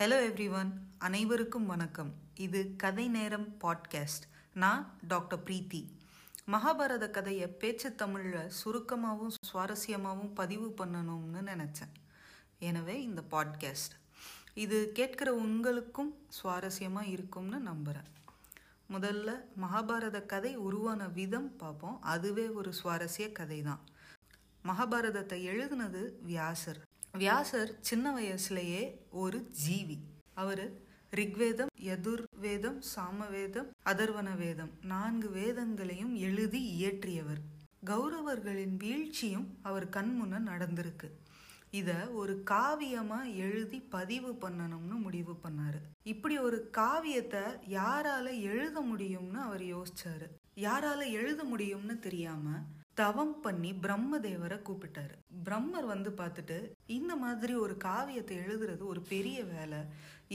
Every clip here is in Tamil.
ஹலோ எவ்ரி ஒன் அனைவருக்கும் வணக்கம். இது கதை நேரம் பாட்காஸ்ட் நான் டாக்டர் பிரீத்தி. மகாபாரத கதையை பேச்சு தமிழில் சுருக்கமாகவும் சுவாரஸ்யமாகவும் பதிவு பண்ணணும்னு நினச்சேன். எனவே இந்த பாட்காஸ்ட் இது கேட்குற உங்களுக்கும் சுவாரஸ்யமாக இருக்கும்னு நம்புகிறேன் முதல்ல மகாபாரத கதை உருவான விதம் பார்ப்போம். அதுவே ஒரு சுவாரஸ்ய கதை தான் மகாபாரதத்தை எழுதுனது வியாசர். வியாசர் சின்ன வயசுலயே ஒரு ஜீவி. அவரு ரிக்வேதம் யதுர்வேதம் சாமவேதம் அதர்வன வேதம் நான்கு வேதங்களையும் எழுதி இயற்றியவர். கௌரவர்களின் வீழ்ச்சியும் அவர் கண்முன்ன நடந்திருக்கு. இத ஒரு காவியமா எழுதி பதிவு பண்ணணும்னு முடிவு பண்ணாரு. இப்படி ஒரு காவியத்தை யாரால எழுத முடியும்னு அவர் யோசிச்சாரு. யாரால எழுத முடியும்னு தெரியாம தவம் பண்ணி பிரம்மதேவரை கூப்பிட்டாரு. பிரம்மர் வந்து பார்த்துட்டு இந்த மாதிரி ஒரு காவியத்தை எழுதுறது ஒரு பெரிய வேலை.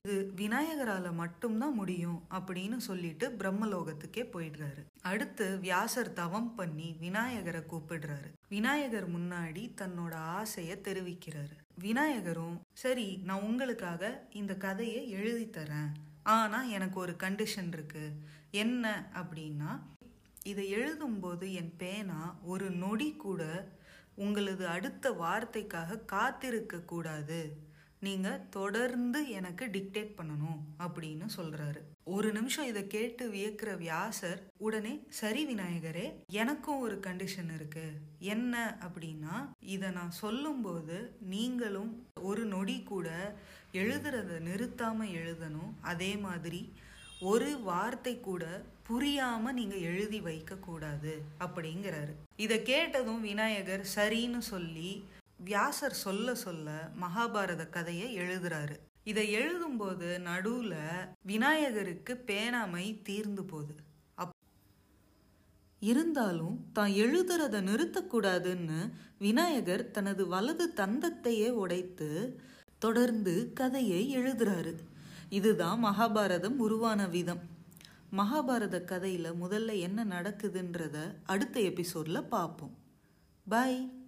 இது விநாயகரால மட்டும்தான் முடியும் அப்படின்னு சொல்லிட்டு பிரம்மலோகத்துக்கே போயிடுறாரு. அடுத்து வியாசர் தவம் பண்ணி விநாயகரை கூப்பிடுறாரு. விநாயகர் முன்னாடி தன்னோட ஆசைய தெரிவிக்கிறாரு. விநாயகரும் சரி நான் உங்களுக்காக இந்த கதையை எழுதி தரேன். ஆனா எனக்கு ஒரு கண்டிஷன் இருக்கு. என்ன? அப்படின்னா இதை எழுதும்போது என் பேனா ஒரு நொடி கூட உங்களது அடுத்த வார்த்தைக்காக காத்திருக்க கூடாது. நீங்க தொடர்ந்து எனக்கு டிக்டேட் பண்ணணும் அப்படின்னு சொல்றாரு. ஒரு நிமிஷம் இதை கேட்டு வியக்கிற வியாசர் உடனே சரி விநாயகரே எனக்கும் ஒரு கண்டிஷன் இருக்கு. என்ன அப்படின்னா இதை நான் சொல்லும்போது நீங்களும் ஒரு நொடி கூட எழுதுறத நிறுத்தாம எழுதணும். அதே மாதிரி ஒரு வார்த்தை கூட புரியாம நீங்க எழுதி வைக்க கூடாது அப்படிங்கிறாரு. இதை கேட்டதும் விநாயகர் சரின்னு சொல்லி வியாசர் சொல்ல சொல்ல மகாபாரத கதையை எழுதுறாரு. இதை எழுதும்போது நடுவுல விநாயகருக்கு பேனாமை தீர்ந்து போகுது. இருந்தாலும் தான் எழுதுறத நிறுத்தக்கூடாதுன்னு விநாயகர் தனது வலது தந்தத்தையே உடைத்து தொடர்ந்து கதையை எழுதுறாரு. இதுதான் மகாபாரதம் உருவான விதம். மகாபாரத கதையில் முதல்ல என்ன நடக்குதுன்றத அடுத்த எபிசோடில் பார்ப்போம். பாய்